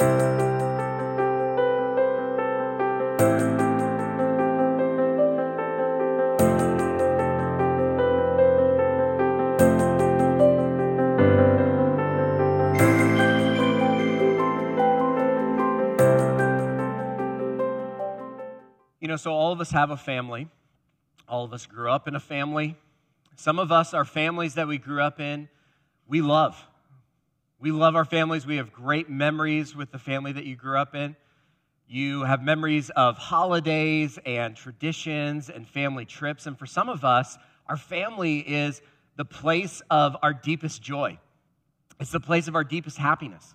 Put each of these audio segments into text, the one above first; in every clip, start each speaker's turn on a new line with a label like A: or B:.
A: You know, so all of us have a family. All of us grew up in a family. Some of us, our families that we grew up in, we love. We love our families. We have great memories with the family that you grew up in. You have memories of holidays and traditions and family trips. And for some of us, our family is the place of our deepest joy, it's the place of our deepest happiness.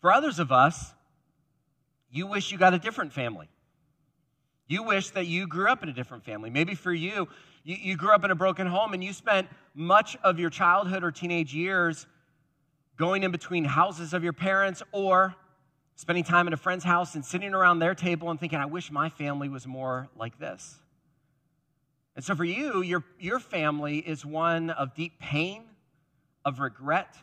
A: For others of us, you wish you got a different family. You wish that you grew up in a different family. Maybe for you, you, you, grew up in a broken home and you spent much of your childhood or teenage years going in between houses of your parents or spending time at a friend's house and sitting around their table and thinking, I wish my family was more like this. And so for you, your, your family is one of deep pain, of regret.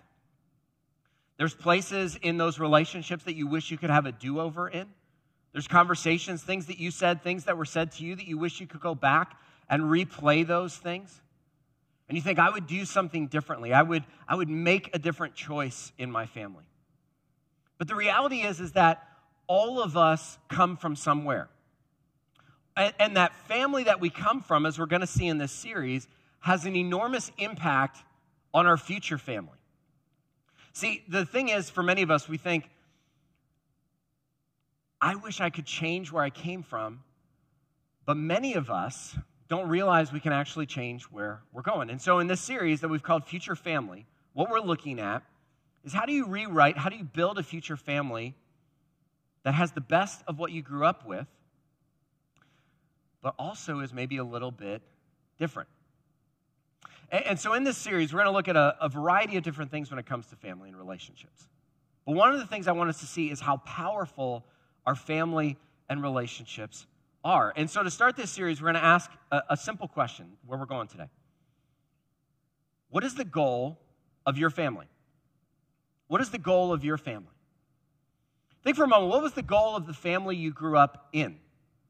A: There's places in those relationships that you wish you could have a do over in. There's conversations, things that you said, things that were said to you that you wish you could go back and replay those things. And you think, I would do something differently. I would, I would make a different choice in my family. But the reality is, is that all of us come from somewhere. And, and that family that we come from, as we're going to see in this series, has an enormous impact on our future family. See, the thing is, for many of us, we think, I wish I could change where I came from. But many of us don't realize we can actually change where we're going. And so, in this series that we've called Future Family, what we're looking at is how do you rewrite, how do you build a future family that has the best of what you grew up with, but also is maybe a little bit different. And, and so, in this series, we're going to look at a, a variety of different things when it comes to family and relationships. But one of the things I want us to see is how powerful our family and relationships are. And so, to start this series, we're going to ask a, a simple question where we're going today. What is the goal of your family? What is the goal of your family? Think for a moment, what was the goal of the family you grew up in?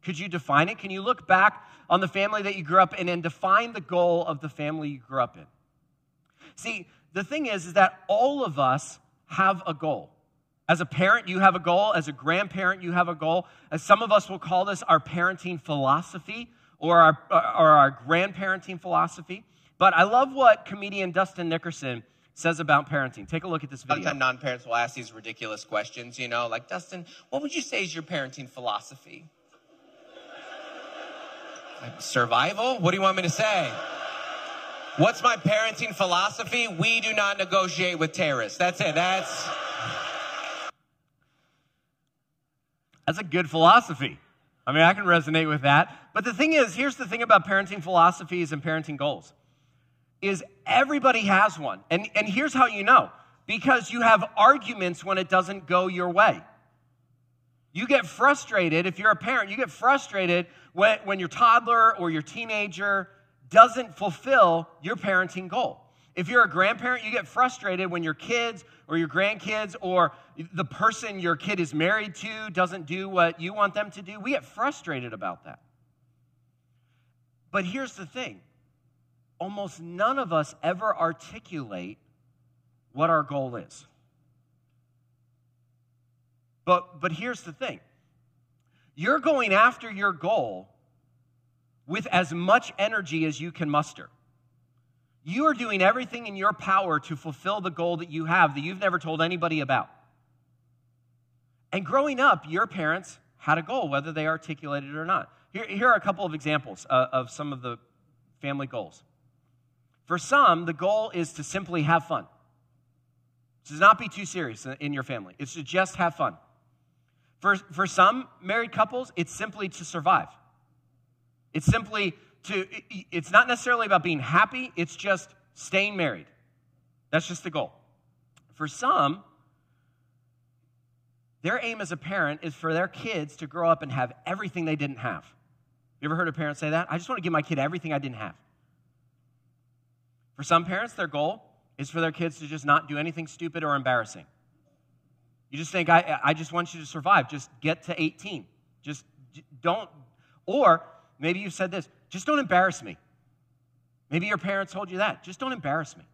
A: Could you define it? Can you look back on the family that you grew up in and define the goal of the family you grew up in? See, the thing is, is that all of us have a goal. As a parent, you have a goal. As a grandparent, you have a goal. As some of us will call this our parenting philosophy or our, or our grandparenting philosophy. But I love what comedian Dustin Nickerson says about parenting. Take a look at this video.
B: Sometimes non parents will ask these ridiculous questions, you know, like, Dustin, what would you say is your parenting philosophy? Survival? What do you want me to say? What's my parenting philosophy? We do not negotiate with terrorists. That's it. That's.
A: That's a good philosophy. I mean, I can resonate with that. But the thing is, here's the thing about parenting philosophies and parenting goals is everybody has one. And, and here's how you know because you have arguments when it doesn't go your way. You get frustrated, if you're a parent, you get frustrated when, when your toddler or your teenager doesn't fulfill your parenting goal. If you're a grandparent, you get frustrated when your kids or your grandkids or the person your kid is married to doesn't do what you want them to do. We get frustrated about that. But here's the thing almost none of us ever articulate what our goal is. But, but here's the thing you're going after your goal with as much energy as you can muster. You are doing everything in your power to fulfill the goal that you have that you've never told anybody about. And growing up, your parents had a goal, whether they articulated it or not. Here, here are a couple of examples uh, of some of the family goals. For some, the goal is to simply have fun. To not be too serious in your family. It's to just have fun. For, for some married couples, it's simply to survive. It's simply to, it's not necessarily about being happy, it's just staying married. That's just the goal. For some, their aim as a parent is for their kids to grow up and have everything they didn't have. You ever heard a parent say that? I just want to give my kid everything I didn't have. For some parents, their goal is for their kids to just not do anything stupid or embarrassing. You just think, I, I just want you to survive. Just get to 18. Just don't. Or maybe you've said this just don't embarrass me. Maybe your parents told you that. Just don't embarrass me.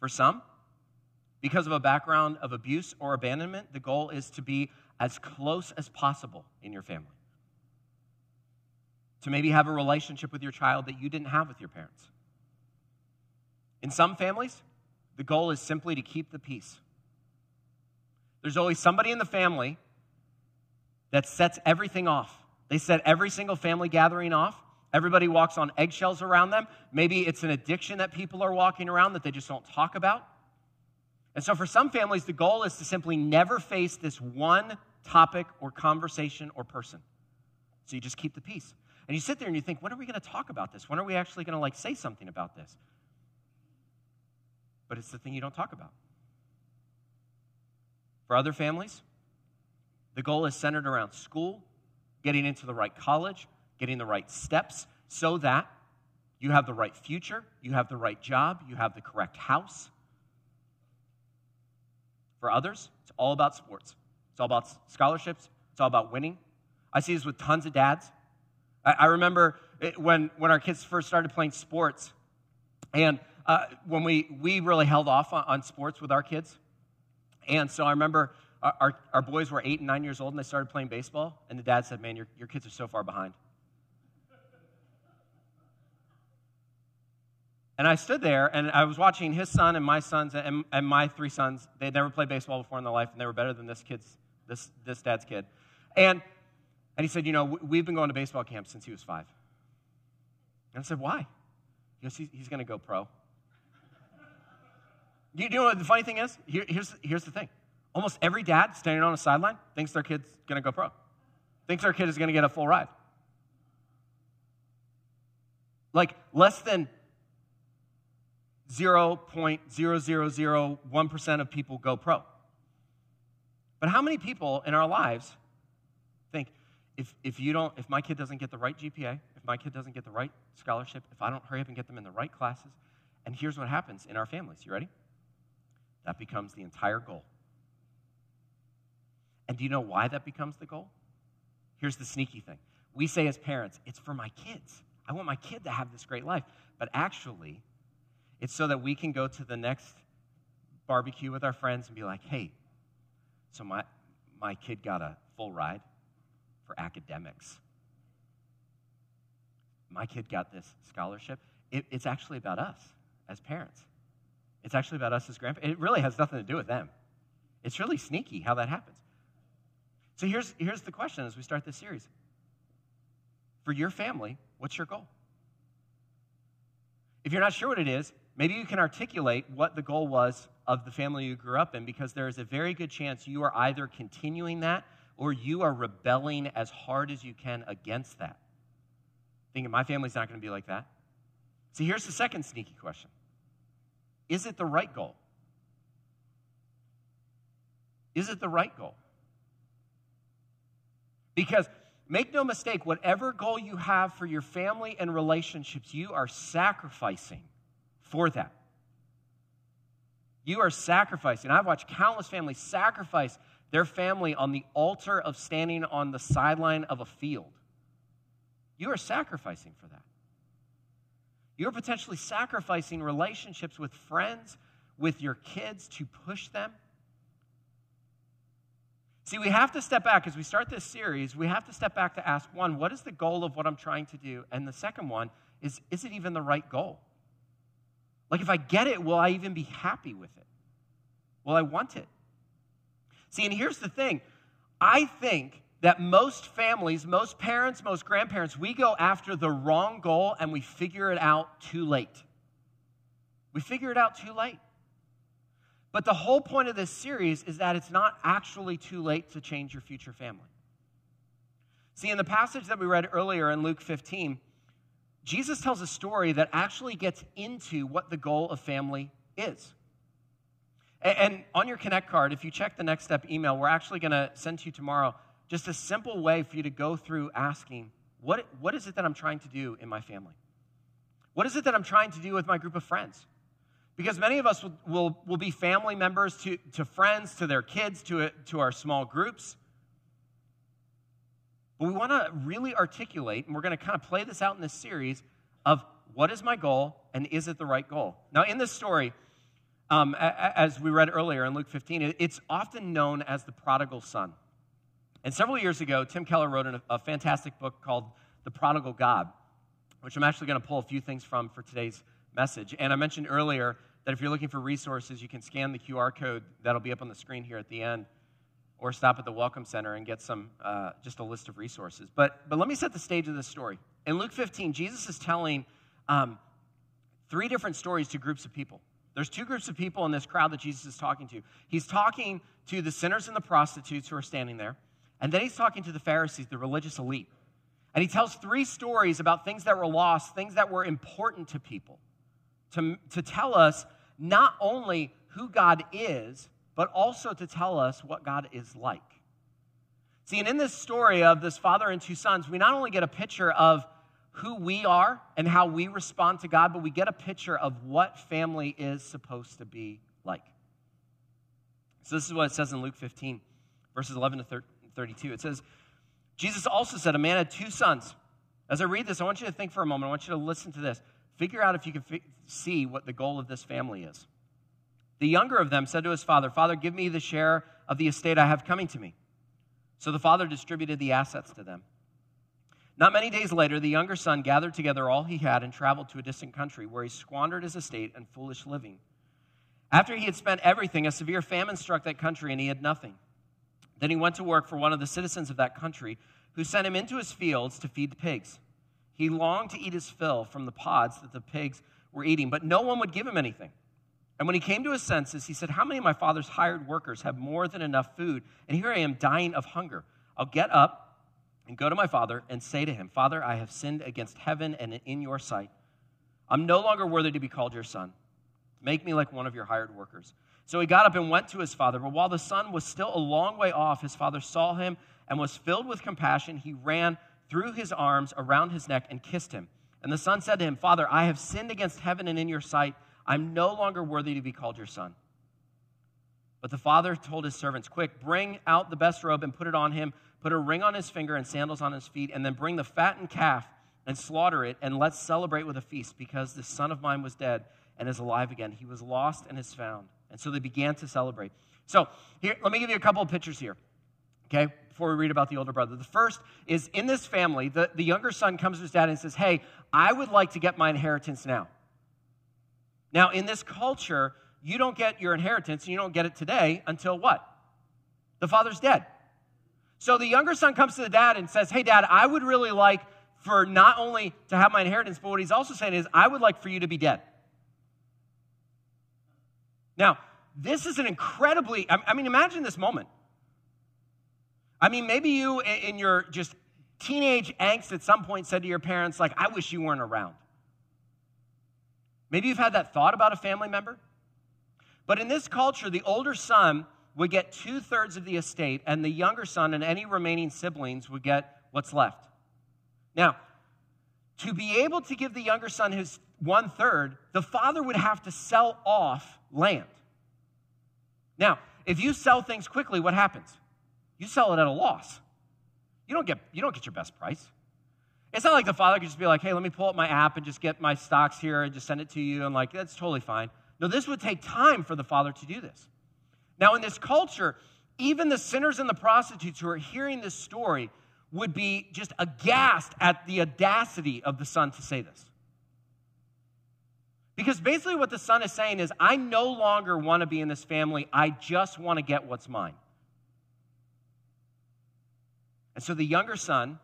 A: For some, because of a background of abuse or abandonment, the goal is to be as close as possible in your family. To maybe have a relationship with your child that you didn't have with your parents. In some families, the goal is simply to keep the peace. There's always somebody in the family that sets everything off. They set every single family gathering off. Everybody walks on eggshells around them. Maybe it's an addiction that people are walking around that they just don't talk about. And so, for some families, the goal is to simply never face this one topic or conversation or person. So you just keep the peace. And you sit there and you think, when are we going to talk about this? When are we actually going to like say something about this? But it's the thing you don't talk about. For other families, the goal is centered around school, getting into the right college, getting the right steps so that you have the right future, you have the right job, you have the correct house. For others, it's all about sports. It's all about scholarships. It's all about winning. I see this with tons of dads. I, I remember it, when, when our kids first started playing sports, and uh, when we, we really held off on, on, sports with our kids. And so I remember our, our, boys were eight and nine years old, and they started playing baseball, and the dad said, Man, your, your kids are so far behind. And I stood there and I was watching his son and my sons and, and my three sons. They'd never played baseball before in their life, and they were better than this kid's this, this dad's kid. And, and he said, You know, we've been going to baseball camp since he was five. And I said, Why? He goes, He's, he's going to go pro. you, you know what the funny thing is? Here, here's, here's the thing almost every dad standing on a sideline thinks their kid's going to go pro, thinks their kid is going to get a full ride. Like less than 0.0001% of people go pro. But how many people in our lives think if, if you don't, if my kid doesn't get the right GPA, if my kid doesn't get the right scholarship, if I don't hurry up and get them in the right classes, and here's what happens in our families. You ready? That becomes the entire goal. And do you know why that becomes the goal? Here's the sneaky thing. We say as parents, it's for my kids. I want my kid to have this great life. But actually, it's so that we can go to the next barbecue with our friends and be like, hey, so my, my kid got a full ride for academics. My kid got this scholarship. It, it's actually about us as parents. It's actually about us as grandparents. It really has nothing to do with them. It's really sneaky how that happens. So here's, here's the question as we start this series. For your family, what's your goal? If you're not sure what it is, maybe you can articulate what the goal was of the family you grew up in because there is a very good chance you are either continuing that or you are rebelling as hard as you can against that. Thinking my family's not going to be like that. See, here's the second sneaky question Is it the right goal? Is it the right goal? Because make no mistake, whatever goal you have for your family and relationships, you are sacrificing for that. You are sacrificing. I've watched countless families sacrifice their family on the altar of standing on the sideline of a field. You are sacrificing for that. You're potentially sacrificing relationships with friends, with your kids to push them. See, we have to step back as we start this series. We have to step back to ask one, what is the goal of what I'm trying to do? And the second one is, is it even the right goal? Like, if I get it, will I even be happy with it? Will I want it? See, and here's the thing I think that most families, most parents, most grandparents, we go after the wrong goal and we figure it out too late. We figure it out too late. But the whole point of this series is that it's not actually too late to change your future family. See, in the passage that we read earlier in Luke 15, Jesus tells a story that actually gets into what the goal of family is. And, on your Connect card, if you check the next step email, we're actually going to send to you tomorrow just a simple way for you to go through asking, what, what is it that I'm trying to do in my family? What is it that I'm trying to do with my group of friends? Because many of us will, will, will be family members to, to friends, to their kids, to, to our small groups. But we want to really articulate, and we're going to kind of play this out in this series of what is my goal and is it the right goal? Now, in this story, um, as we read earlier in Luke 15, it's often known as the prodigal son. And several years ago, Tim Keller wrote a fantastic book called The Prodigal God, which I'm actually going to pull a few things from for today's message. And I mentioned earlier that if you're looking for resources, you can scan the QR code that'll be up on the screen here at the end, or stop at the Welcome Center and get some, uh, just a list of resources. But, but let me set the stage of this story. In Luke 15, Jesus is telling um, three different stories to groups of people. There's two groups of people in this crowd that Jesus is talking to. He's talking to the sinners and the prostitutes who are standing there, and then he's talking to the Pharisees, the religious elite. And he tells three stories about things that were lost, things that were important to people, to, to tell us not only who God is, but also to tell us what God is like. See, and in this story of this father and two sons, we not only get a picture of who we are and how we respond to God, but we get a picture of what family is supposed to be like. So, this is what it says in Luke 15, verses 11 to 32. It says, Jesus also said, A man had two sons. As I read this, I want you to think for a moment. I want you to listen to this. Figure out if you can fi- see what the goal of this family is. The younger of them said to his father, Father, give me the share of the estate I have coming to me. So the father distributed the assets to them. Not many days later, the younger son gathered together all he had and traveled to a distant country where he squandered his estate and foolish living. After he had spent everything, a severe famine struck that country and he had nothing. Then he went to work for one of the citizens of that country who sent him into his fields to feed the pigs. He longed to eat his fill from the pods that the pigs were eating, but no one would give him anything. And when he came to his senses, he said, How many of my father's hired workers have more than enough food? And here I am dying of hunger. I'll get up and go to my father and say to him, Father, I have sinned against heaven and in your sight. I'm no longer worthy to be called your son. Make me like one of your hired workers. So he got up and went to his father. But while the son was still a long way off, his father saw him and was filled with compassion. He ran, threw his arms around his neck, and kissed him. And the son said to him, Father, I have sinned against heaven and in your sight. I'm no longer worthy to be called your son. But the father told his servants, Quick, bring out the best robe and put it on him put a ring on his finger and sandals on his feet, and then bring the fattened calf and slaughter it, and let's celebrate with a feast, because this son of mine was dead and is alive again. He was lost and is found. And so they began to celebrate. So here, let me give you a couple of pictures here, okay, before we read about the older brother. The first is in this family, the, the younger son comes to his dad and says, Hey, I would like to get my inheritance now. Now, in this culture, you don't get your inheritance and you don't get it today until what? The father's dead. So the younger son comes to the dad and says, Hey, dad, I would really like for not only to have my inheritance, but what he's also saying is, I would like for you to be dead. Now, this is an incredibly, I mean, imagine this moment. I mean, maybe you in your just teenage angst at some point said to your parents, like, I wish you weren't around. Maybe you've had that thought about a family member. But in this culture, the older son would get two thirds of the estate, and the younger son and any remaining siblings would get what's left. Now, to be able to give the younger son his one third, the father would have to sell off land. Now, if you sell things quickly, what happens? You sell it at a loss. You don't get, you don't get your best price. It's not like the father could just be like, hey, let me pull up my app and just get my stocks here and just send it to you. And like, that's totally fine. No, this would take time for the father to do this. Now, in this culture, even the sinners and the prostitutes who are hearing this story would be just aghast at the audacity of the son to say this. Because basically, what the son is saying is, I no longer want to be in this family, I just want to get what's mine. And so the younger son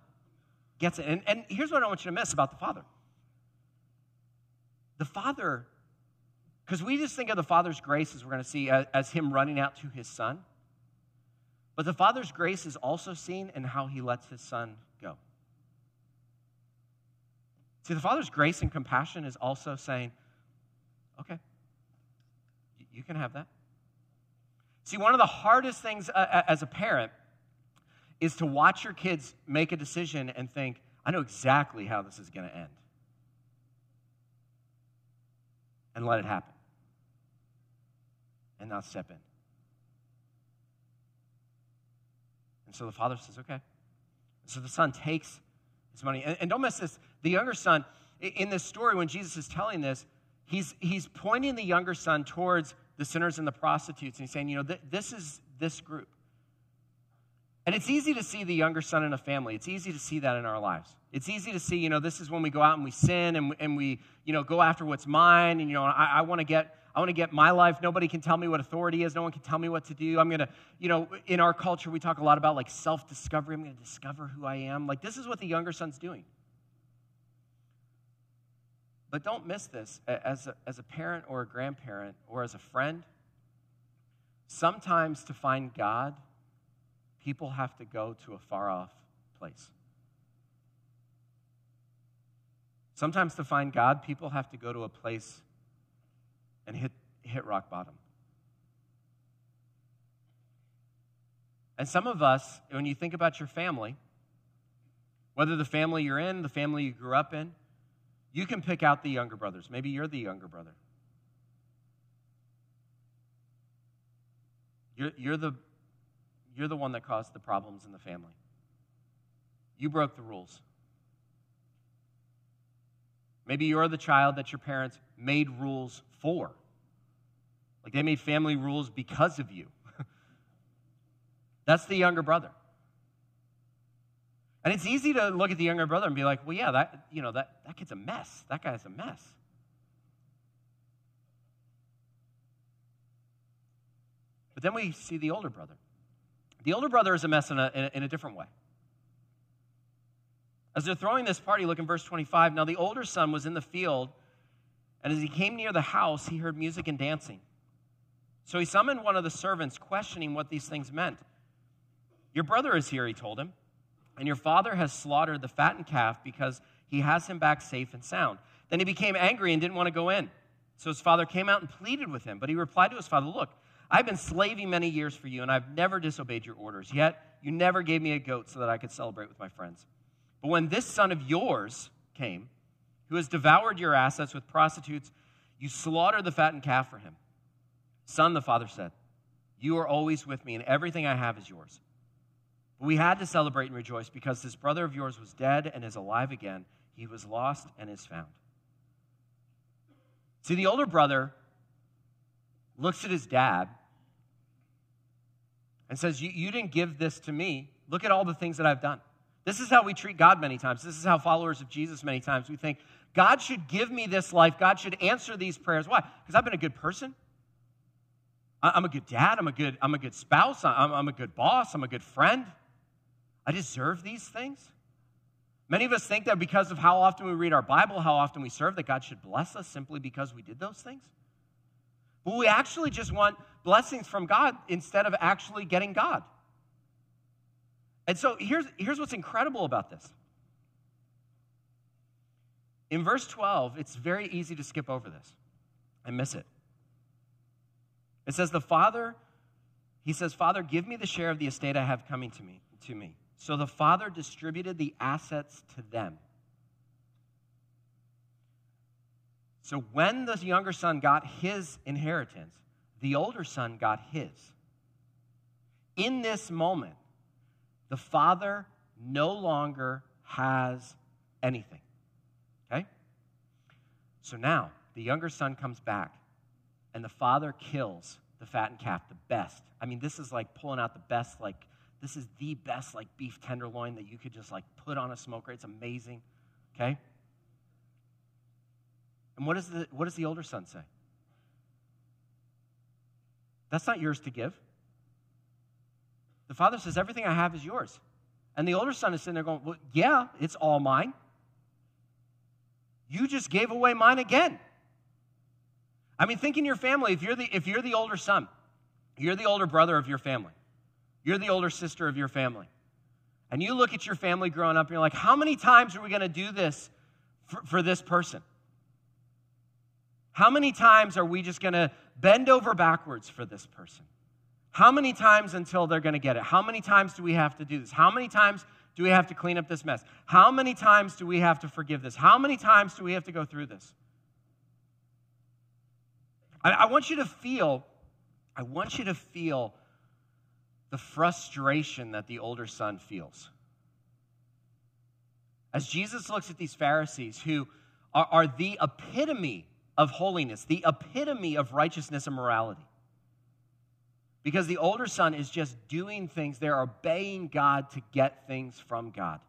A: gets it. And, and here's what I want you to miss about the father the father because we just think of the Father's grace, as we're going to see, as, as Him running out to His Son. But the Father's grace is also seen in how He lets His Son go. See, the Father's grace and compassion is also saying, okay, you can have that. See, one of the hardest things uh, as a parent is to watch your kids make a decision and think, I know exactly how this is going to end. And let it happen. and not step in. And so the father says, okay. So the son takes his money. And, and don't miss this. The younger son, in this story, when Jesus is telling this, he's, he's pointing the younger son towards the sinners and the prostitutes. And he's saying, you know, th- this is this group. And it's easy to see the younger son in a family. It's easy to see that in our lives. It's easy to see, you know, this is when we go out and we sin and, and we, you know, go after what's mine. And, you know, I, I want to get, I want to get my life. Nobody can tell me what authority is. No one can tell me what to do. I'm going to, you know, in our culture, we talk a lot about like self discovery. I'm going to discover who I am. Like, this is what the younger son's doing. But don't miss this as a, as a parent or a grandparent or as a friend. Sometimes to find God, people have to go to a far off place. Sometimes to find God, people have to go to a place and hit, hit rock bottom. And some of us, when you think about your family, whether the family you're in, the family you grew up in, you can pick out the younger brothers. Maybe you're the younger brother. You're, you're, the, you're the one that caused the problems in the family. You broke the rules. Maybe you're the child that your parents made rules for. Like they made family rules because of you. That's the younger brother. And it's easy to look at the younger brother and be like, well, yeah, that, you know, that, that kid's a mess. That guy's a mess. But then we see the older brother. The older brother is a mess in a, in a, different way. As they're throwing this party, look in verse 25. Now the older son was in the field, and as he came near the house, he heard music and dancing. So he summoned one of the servants, questioning what these things meant. Your brother is here, he told him, and your father has slaughtered the fattened calf because he has him back safe and sound. Then he became angry and didn't want to go in. So his father came out and pleaded with him, but he replied to his father, Look, I've been slaving many years for you, and I've never disobeyed your orders. Yet you never gave me a goat so that I could celebrate with my friends. But when this son of yours came, who has devoured your assets with prostitutes, you slaughtered the fattened calf for him. Son, the father said, You are always with me, and everything I have is yours. But we had to celebrate and rejoice because this brother of yours was dead and is alive again. He was lost and is found. See, the older brother looks at his dad and says, you, you didn't give this to me. Look at all the things that I've done. This is how we treat God many times. This is how followers of Jesus many times we think God should give me this life. God should answer these prayers. Why? Because I've been a good person. I'm a good dad. I'm a good, I'm a good spouse. I'm, I'm a good boss. I'm a good friend. I deserve these things. Many of us think that because of how often we read our Bible, how often we serve, that God should bless us simply because we did those things. But we actually just want blessings from God instead of actually getting God. And so here's, here's what's incredible about this. In verse 12, it's very easy to skip over this and miss it. It says, The Father, he says, Father, give me the share of the estate I have coming to me. To me. So the Father distributed the assets to them. So when the younger son got his inheritance, the older son got his. In this moment, the father no longer has anything. Okay? So now the younger son comes back, and the father kills the fattened calf, the best. I mean, this is like pulling out the best, like, this is the best, like, beef tenderloin that you could just, like, put on a smoker. It's amazing. Okay? And what, is the, what does the older son say? That's not yours to give. The father says, Everything I have is yours. And the older son is sitting there going, Well, yeah, it's all mine. You just gave away mine again. I mean, think in your family, if you're the, if you're the older son, you're the older brother of your family, you're the older sister of your family, and you look at your family growing up and you're like, How many times are we going to do this for, for this person? How many times are we just going to bend over backwards for this person? How many times until they're going to get it? How many times do we have to do this? How many times do we have to clean up this mess? How many times do we have to forgive this? How many times do we have to go through this? I, I want you to feel, I want you to feel the frustration that the older son feels. As Jesus looks at these Pharisees who are, are the epitome of holiness, the epitome of righteousness and morality. Because the older son is just doing things, they're obeying God to get things from God.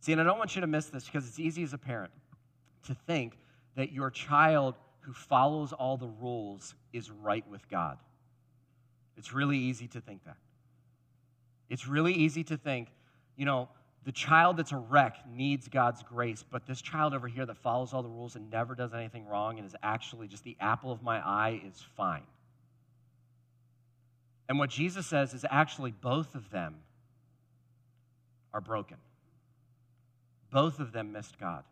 A: See, and I don't want you to miss this because it's easy as a parent to think that your child who follows all the rules is right with God. It's really easy to think that. It's really easy to think, you know, the child that's a wreck needs God's grace, but this child over here that follows all the rules and never does anything wrong and is actually just the apple of my eye is fine. And what Jesus says is actually both of them are broken. Both of them missed God.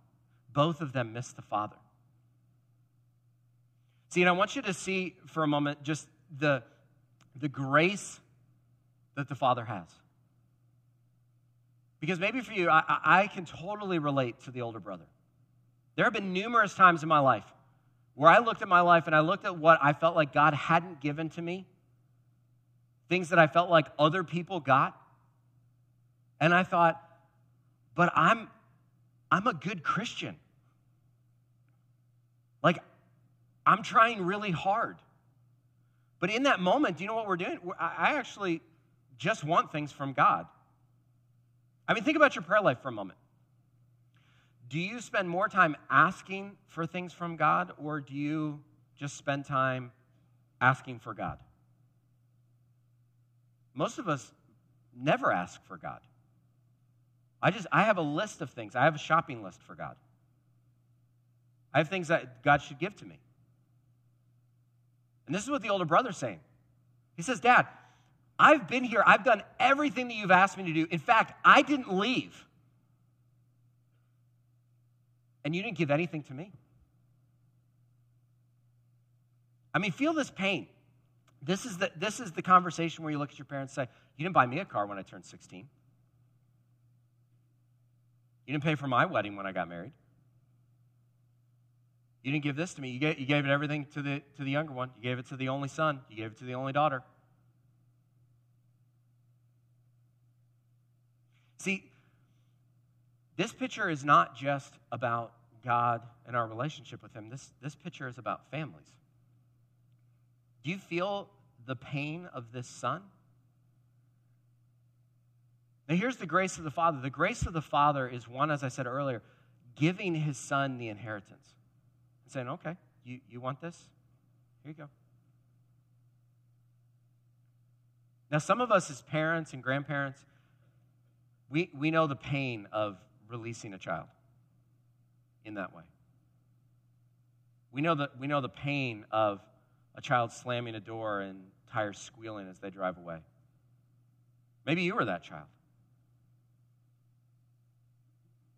A: Both of them missed the Father. See, and I want you to see for a moment just the, the grace that the Father has. Because maybe for you, I, I can totally relate to the older brother. There have been numerous times in my life where I looked at my life and I looked at what I felt like God hadn't given to me, things that I felt like other people got. And I thought, but I'm I'm a good Christian. Like I'm trying really hard. But in that moment, do you know what we're doing? I actually just want things from God. I mean, think about your prayer life for a moment. Do you spend more time asking for things from God, or do you just spend time asking for God? Most of us never ask for God. I just I have a list of things. I have a shopping list for God. I have things that God should give to me. And this is what the older brother's saying. He says, Dad, I've been here. I've done everything that you've asked me to do. In fact, I didn't leave. And you didn't give anything to me. I mean, feel this pain. This is the, this is the conversation where you look at your parents and say, You didn't buy me a car when I turned 16. You didn't pay for my wedding when I got married. You didn't give this to me. You gave, you gave it everything to the, to the younger one. You gave it to the only son. You gave it to the only daughter. See, this picture is not just about God and our relationship with Him, this, this picture is about families. Do you feel the pain of this son? Now, here's the grace of the Father. The grace of the Father is one, as I said earlier, giving his son the inheritance and saying, okay, you, you want this? Here you go. Now, some of us as parents and grandparents, we, we know the pain of releasing a child in that way. We know, that, we know the pain of a child slamming a door and tires squealing as they drive away. Maybe you were that child.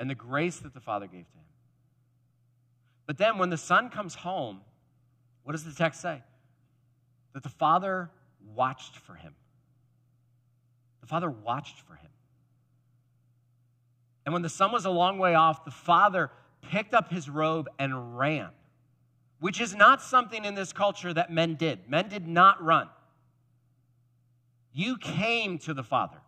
A: And the grace that the Father gave to him. But then when the Son comes home, what does the text say? That the Father watched for him. The Father watched for him. And when the son was a long way off, the father picked up his robe and ran, which is not something in this culture that men did. Men did not run. You came to the father.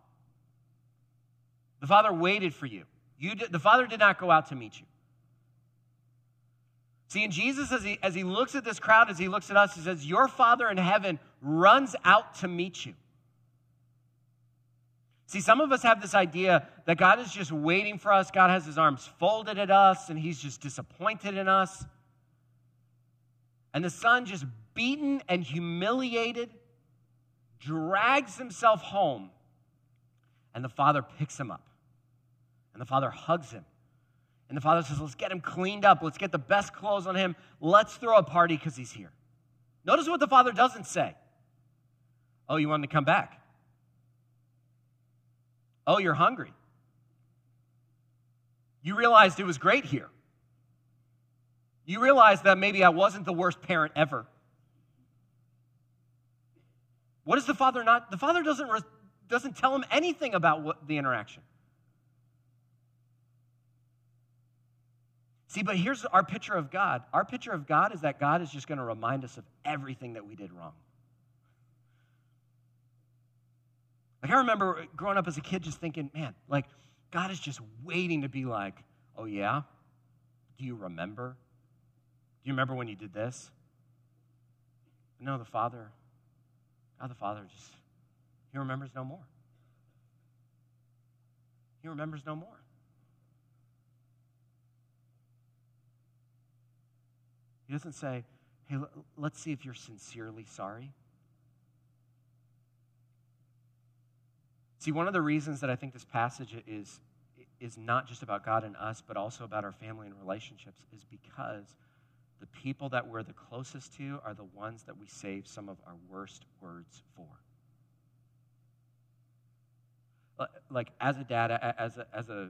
A: The father waited for you. you did, the father did not go out to meet you. See, in Jesus, as he, as he looks at this crowd, as he looks at us, he says, Your Father in heaven runs out to meet you. See, some of us have this idea that God is just waiting for us. God has his arms folded at us and he's just disappointed in us. And the son, just beaten and humiliated, drags himself home. And the father picks him up. And the father hugs him. And the father says, Let's get him cleaned up. Let's get the best clothes on him. Let's throw a party because he's here. Notice what the father doesn't say. Oh, you want to come back? Oh, you're hungry. You realized it was great here. You realized that maybe I wasn't the worst parent ever. What does the father not? The father doesn't, doesn't tell him anything about what, the interaction. See, but here's our picture of God. Our picture of God is that God is just going to remind us of everything that we did wrong. Like, I remember growing up as a kid just thinking, man, like, God is just waiting to be like, oh, yeah? Do you remember? Do you remember when you did this? But no, the Father, God the Father just, He remembers no more. He remembers no more. He doesn't say, hey, let's see if you're sincerely sorry. See, one of the reasons that I think this passage is, is not just about God and us, but also about our family and relationships is because the people that we're the closest to are the ones that we save some of our worst words for. Like, as a dad, as a, as a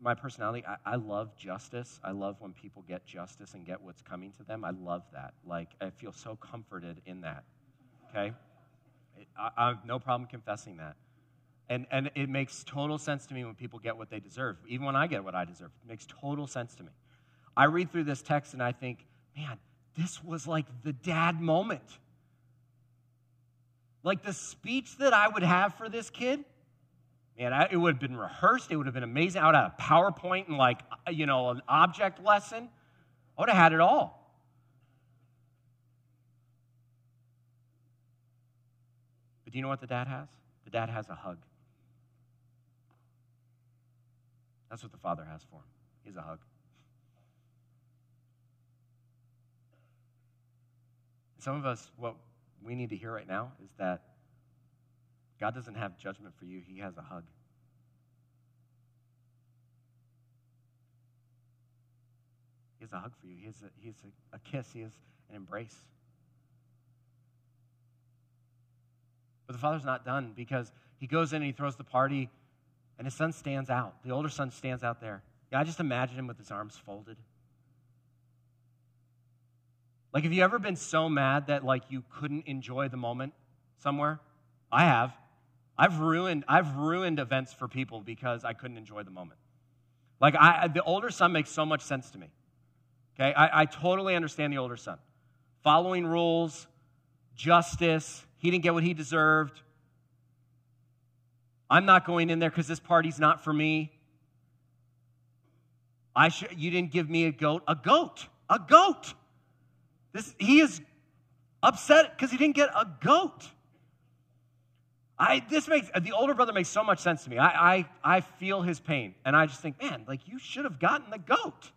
A: my personality, I, I, love justice. I love when people get justice and get what's coming to them. I love that. Like, I feel so comforted in that. Okay? I, I have no problem confessing that. And, and it makes total sense to me when people get what they deserve, even when I get what I deserve. It makes total sense to me. I read through this text and I think, man, this was like the dad moment. Like the speech that I would have for this kid, man, I, it would have been rehearsed. It would have been amazing. I would have had a PowerPoint and like, uh, you know, an object lesson. I would have had it all. But do you know what the dad has? The dad has a hug. That's what the Father has for him. He's a hug. Some of us, what we need to hear right now is that God doesn't have judgment for you, He has a hug. He has a hug for you. He has a, he has a, a kiss. He has an embrace. But the father's not done because he goes in and he throws the party and his son stands out. The older son stands out there. Yeah, I just imagine him with his arms folded. Like, have you ever been so mad that, like, you couldn't enjoy the moment somewhere? I have. I've ruined, I've ruined events for people because I couldn't enjoy the moment. Like, I, the older son makes so much sense to me. Okay? I, I totally understand the older son. Following rules, justice, he didn't get what he deserved. I'm not going in there because this party's not for me. I sh- you didn't give me a goat. A goat. A goat. This, he is upset because he didn't get a goat. I, this makes the older brother makes so much sense to me. I, I, I feel his pain, and I just think, man, like you should have gotten the goat.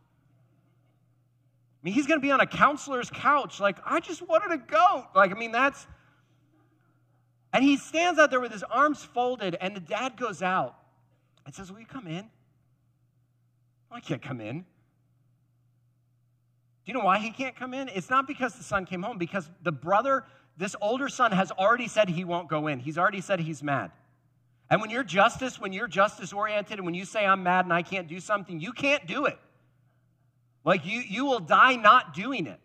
A: I mean, he's going to be on a counselor's couch. Like, I just wanted a goat. Like, I mean, that's and he stands out there with his arms folded, and the dad goes out and says, Will you come in? I can't come in. Do you know why he can't come in? It's not because the son came home, because the brother, this older son, has already said he won't go in. He's already said he's mad. And when you're justice, when you're justice oriented, and when you say I'm mad and I can't do something, you can't do it. Like you, you will die not doing it.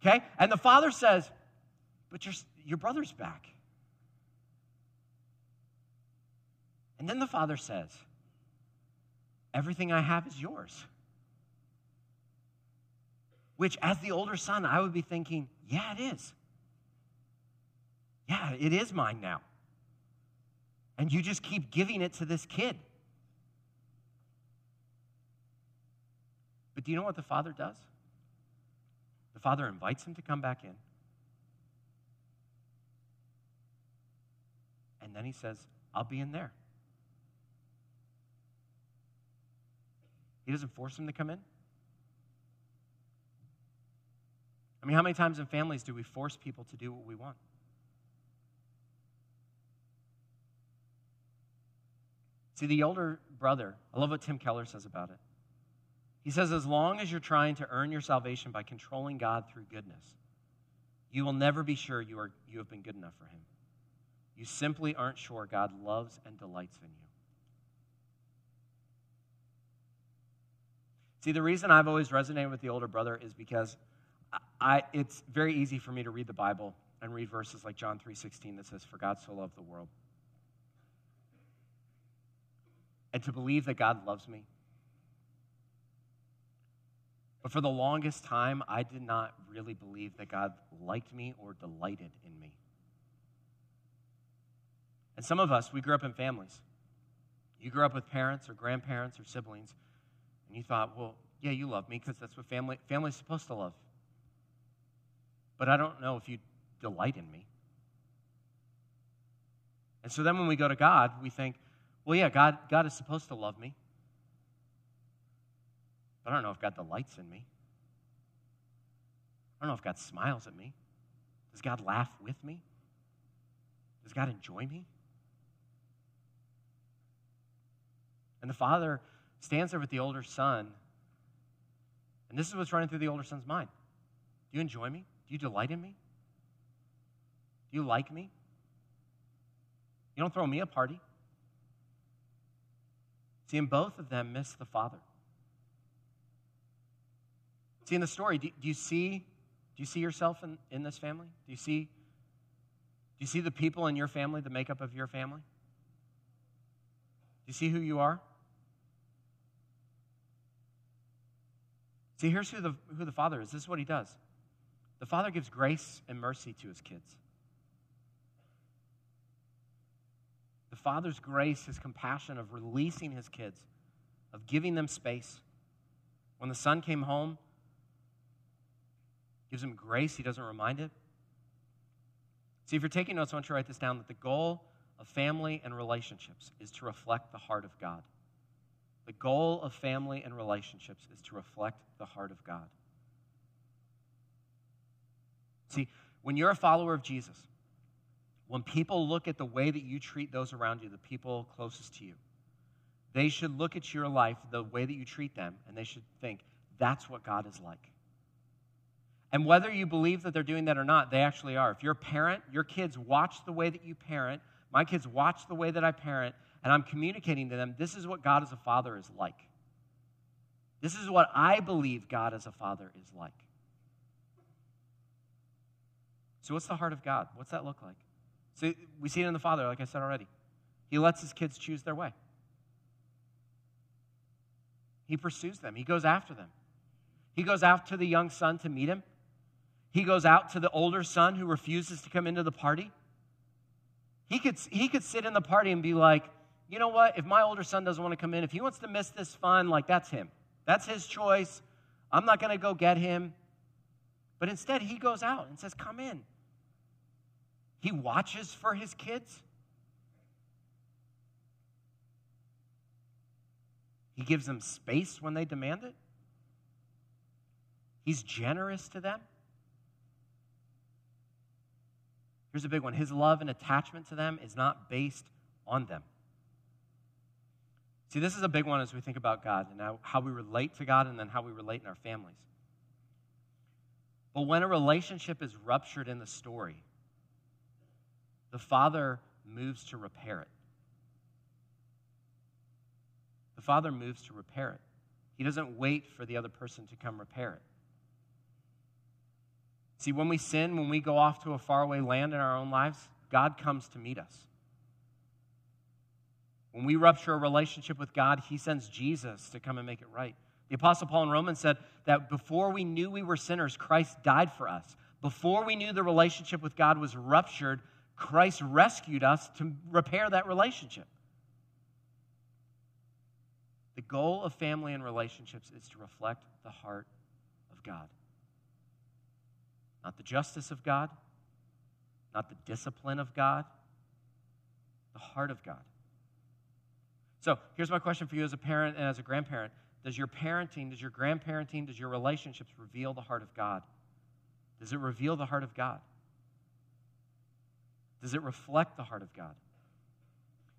A: Okay? And the father says, But your, your brother's back. And then the father says, Everything I have is yours. Which, as the older son, I would be thinking, Yeah, it is. Yeah, it is mine now. And you just keep giving it to this kid. But do you know what the father does? The father invites him to come back in. And then he says, I'll be in there. He doesn't force him to come in. I mean, how many times in families do we force people to do what we want? See, the older brother, I love what Tim Keller says about it. He says, as long as you're trying to earn your salvation by controlling God through goodness, you will never be sure you, are, you have been good enough for Him. You simply aren't sure God loves and delights in you. See, the reason I've always resonated with the older brother is because I, it's very easy for me to read the Bible and read verses like John 3:16 that says, "For God so loved the world." And to believe that God loves me. But for the longest time, I did not really believe that God liked me or delighted in me. And some of us, we grew up in families. You grew up with parents or grandparents or siblings, and you thought, well, yeah, you love me because that's what family family's supposed to love. But I don't know if you delight in me. And so then when we go to God, we think, well, yeah, God, God is supposed to love me. But I don't know if God delights in me. I don't know if God smiles at me. Does God laugh with me? Does God enjoy me? And the father stands there with the older son. And this is what's running through the older son's mind. Do you enjoy me? Do you delight in me? Do you like me? You don't throw me a party. See, and both of them miss the Father. See, in the story, do, do, you see do you see yourself in, in this family? Do you see do you see the people in your family, the makeup of your family? Do you see who you are? See, here's who the, who the Father is. This is what he does. The Father gives grace and mercy to his kids. The Father's grace, his compassion of releasing his kids, of giving them space. When the son came home, gives him grace, he doesn't remind it. See, if you're taking notes, I want you to write this down that the goal of family and relationships is to reflect the heart of God. The goal of family and relationships is to reflect the heart of God. See, when you're a follower of Jesus, when people look at the way that you treat those around you, the people closest to you, they should look at your life, the way that you treat them, and they should think, that's what God is like. And whether you believe that they're doing that or not, they actually are. If you're a parent, your kids watch the way that you parent. My kids watch the way that I parent, and I'm communicating to them this is what God as a father is like. This is what I believe God as a father is like. So, what's the heart of God? What's that look like? So we see it in the Father, like I said already. He lets his kids choose their way. He pursues them, he goes after them. He goes out to the young son to meet him. He goes out to the older son who refuses to come into the party. He could, he could sit in the party and be like, you know what? If my older son doesn't want to come in, if he wants to miss this fun, like that's him. That's his choice. I'm not going to go get him. But instead, he goes out and says, Come in. He watches for his kids. He gives them space when they demand it. He's generous to them. Here's a big one His love and attachment to them is not based on them. See, this is a big one as we think about God and how we relate to God and then how we relate in our families. But when a relationship is ruptured in the story, the father moves to repair it. The father moves to repair it. He doesn't wait for the other person to come repair it. See, when we sin, when we go off to a faraway land in our own lives, God comes to meet us. When we rupture a relationship with God, He sends Jesus to come and make it right. The Apostle Paul in Romans said that before we knew we were sinners, Christ died for us. Before we knew the relationship with God was ruptured, Christ rescued us to repair that relationship. The goal of family and relationships is to reflect the heart of God. Not the justice of God, not the discipline of God, the heart of God. So here's my question for you as a parent and as a grandparent. Does your parenting, does your grandparenting, does your relationships reveal the heart of God? Does it reveal the heart of God? Does it reflect the heart of God?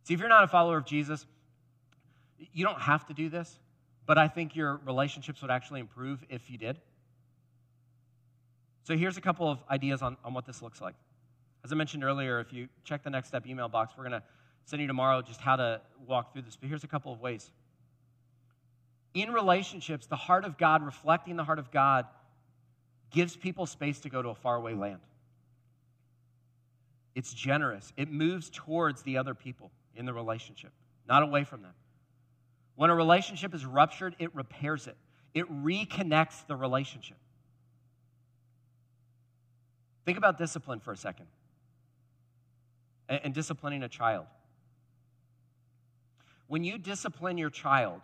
A: See, if you're not a follower of Jesus, you don't have to do this, but I think your relationships would actually improve if you did. So here's a couple of ideas on, on what this looks like. As I mentioned earlier, if you check the next step email box, we're going to send you tomorrow just how to walk through this. But here's a couple of ways. In relationships, the heart of God, reflecting the heart of God, gives people space to go to a faraway land. It's generous. It moves towards the other people in the relationship, not away from them. When a relationship is ruptured, it repairs it. it reconnects the relationship. Think about discipline for a second and disciplining a child. When you discipline your child,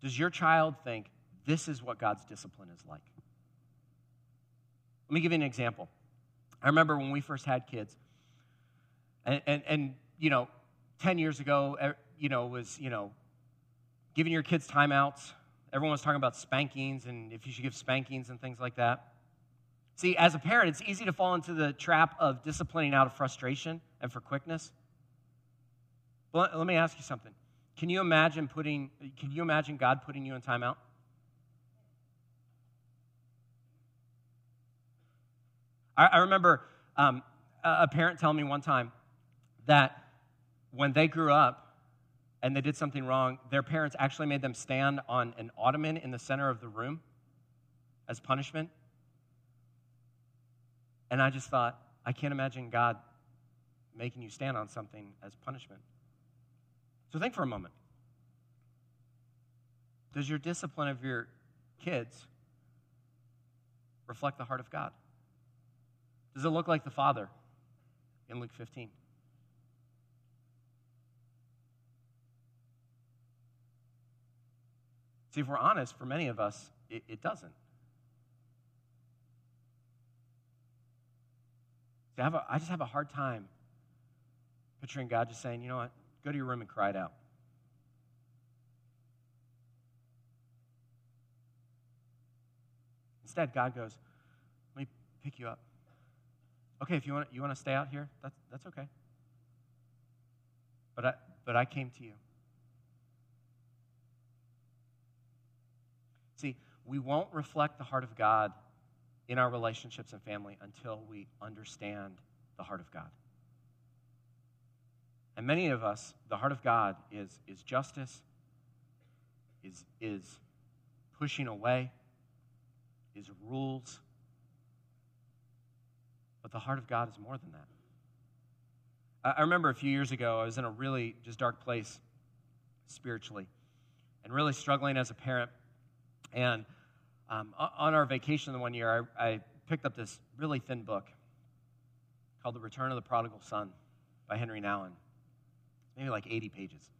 A: does your child think this is what God's discipline is like? Let me give you an example. I remember when we first had kids, and, and, and you know, 10 years ago, you know, was, you know, giving your kids timeouts. Everyone was talking about spankings and if you should give spankings and things like that. See, as a parent, it's easy to fall into the trap of disciplining out of frustration and for quickness. Let me ask you something. Can you imagine putting, can you imagine God putting you in timeout? I, I remember um, a parent telling me one time that when they grew up and they did something wrong, their parents actually made them stand on an ottoman in the center of the room as punishment. And I just thought, I can't imagine God making you stand on something as punishment. So think for a moment. Does your discipline of your kids reflect the heart of God? Does it look like the Father in Luke 15? See, if we're honest, for many of us, it, it doesn't. See, just have a hard time picturing God just saying, you know what, go to your room and cry it out. Instead, God goes, let me pick you up. Okay, if you want, you want to stay out here, that's, that's okay. But I, but I came to you. See, we won't reflect the heart of God in our relationships and family until we understand the heart of God. And many of us, the heart of God is, is justice, is, is pushing away, is rules. But the heart of God is more than that. I, I remember a few years ago, I was in a really just dark place spiritually and really struggling as a parent and um, on our vacation the one year, I, I picked up this really thin book called The Return of the Prodigal Son by Henri Nouwen. Maybe like 80 pages.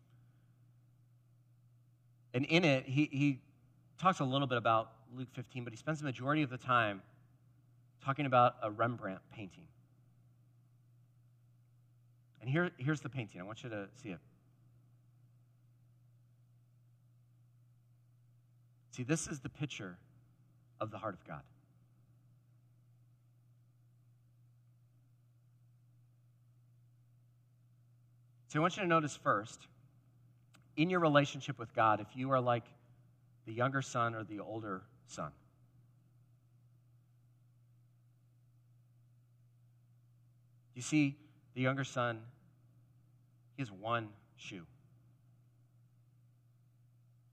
A: And in it, he, he talks a little bit about Luke 15, but he spends the majority of the time talking about a Rembrandt painting. And here, here's the painting. I want you to see it. See, this is the picture of the heart of God. So I want you to notice first, in your relationship with God, if you are like the younger son or the older son. You see, the younger son, he has one shoe.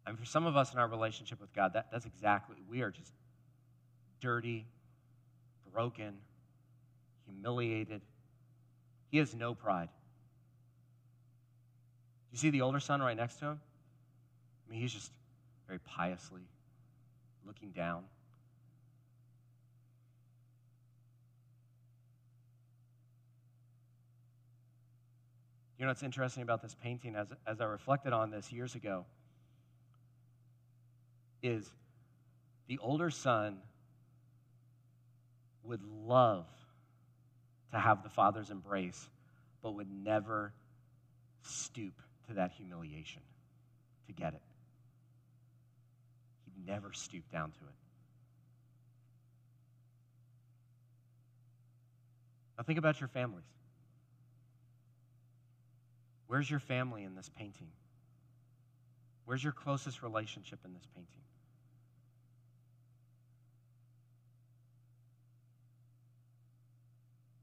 A: And for some of us in our relationship with God, that, that's exactly, we are just dirty, broken, humiliated. He has no pride. You see the older son right next to him? I mean, he's just very piously looking down. You know what's interesting about this painting as, as I reflected on this years ago? is the older son would love to have the father's embrace, but would never stoop to that humiliation to get it. He'd never stoop down to it. Now, think about your families. Where's your family in this painting? Where's your closest relationship in this painting?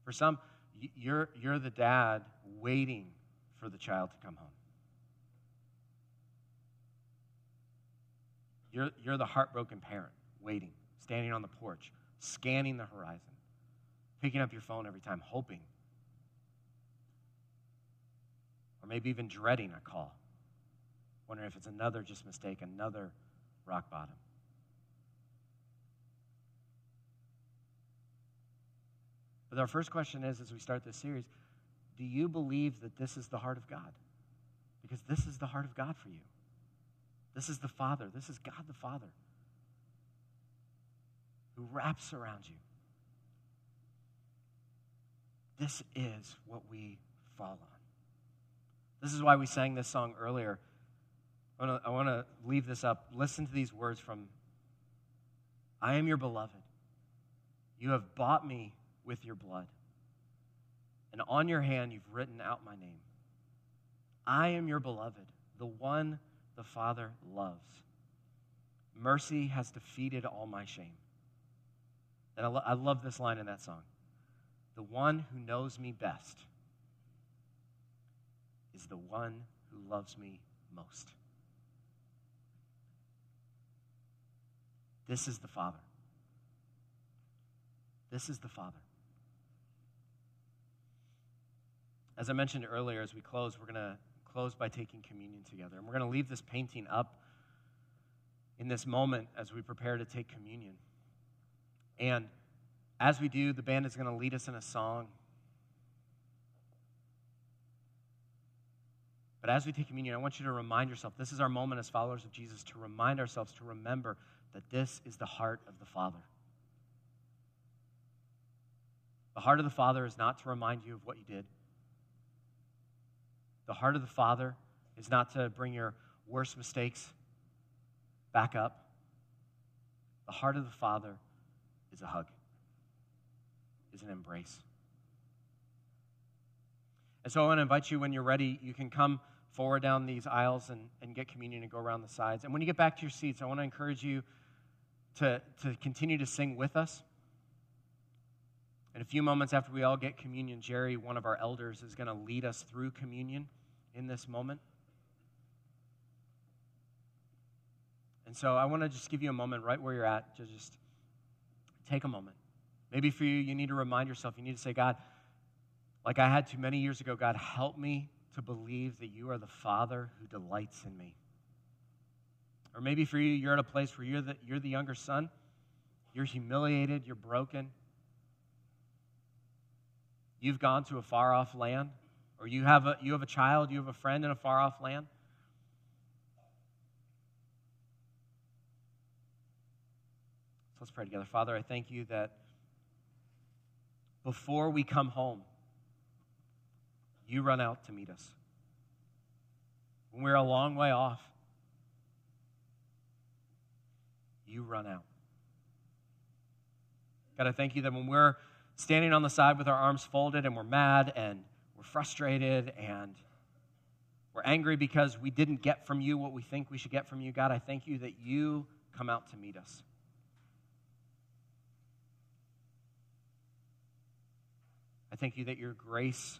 A: For some, you're, you're the dad waiting for the child to come home. You're, you're the heartbroken parent waiting, standing on the porch, scanning the horizon, picking up your phone every time, hoping, or maybe even dreading a call. wondering if it's another just mistake, another rock bottom. But our first question is as we start this series do you believe that this is the heart of God? Because this is the heart of God for you. This is the Father. This is God the Father who wraps around you. This is what we fall on. This is why we sang this song earlier. I want to leave this up. Listen to these words from I am your beloved. You have bought me with your blood. And on your hand, you've written out my name. I am your beloved, the one the Father loves. Mercy has defeated all my shame. And I, lo- I love this line in that song. The one who knows me best is the one who loves me most. This is the Father. This is the Father. As I mentioned earlier, as we close, we're going to close by taking communion together. And we're going to leave this painting up in this moment as we prepare to take communion. And as we do, the band is going to lead us in a song. But as we take communion, I want you to remind yourself this is our moment as followers of Jesus to remind ourselves to remember that this is the heart of the Father. The heart of the Father is not to remind you of what you did. The heart of the Father is not to bring your worst mistakes back up. The heart of the Father is a hug, is an embrace. And so I want to invite you when you're ready, you can come forward down these aisles and, and get communion and go around the sides. And when you get back to your seats, I want to encourage you to, to continue to sing with us. In a few moments after we all get communion, Jerry, one of our elders, is going to lead us through communion in this moment. And so I want to just give you a moment right where you're at to just take a moment. Maybe for you, you need to remind yourself, you need to say, God, like I had to many years ago, God, help me to believe that you are the Father who delights in me. Or maybe for you, you're at a place where you're the, you're the younger son, you're humiliated, you're broken. You've gone to a far off land, or you have a, you have a child, you have a friend in a far off land. So let's pray together. Father, I thank you that before we come home, you run out to meet us. When we're a long way off, you run out. God, I thank you that when we're standing on the side with our arms folded and we're mad and we're frustrated and we're angry because we didn't get from you what we think we should get from you, God, I thank you that you come out to meet us. I thank you that your grace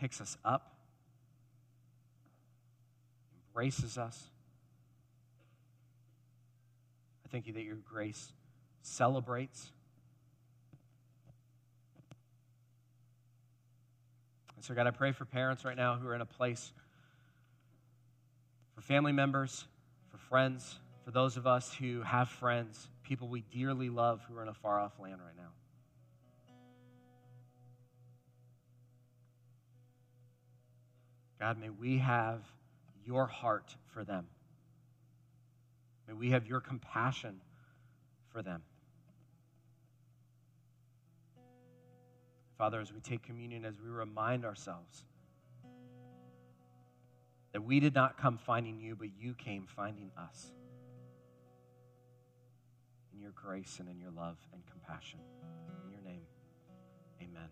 A: picks us up, embraces us. I thank you that your grace celebrates. And so, God, I pray for parents right now who are in a place, for family members, for friends, for those of us who have friends, people we dearly love who are in a far off land right now. God, may we have your heart for them. May we have your compassion for them. Father, as we take communion, as we remind ourselves that we did not come finding you, but you came finding us in your grace and in your love and compassion. In your name, amen.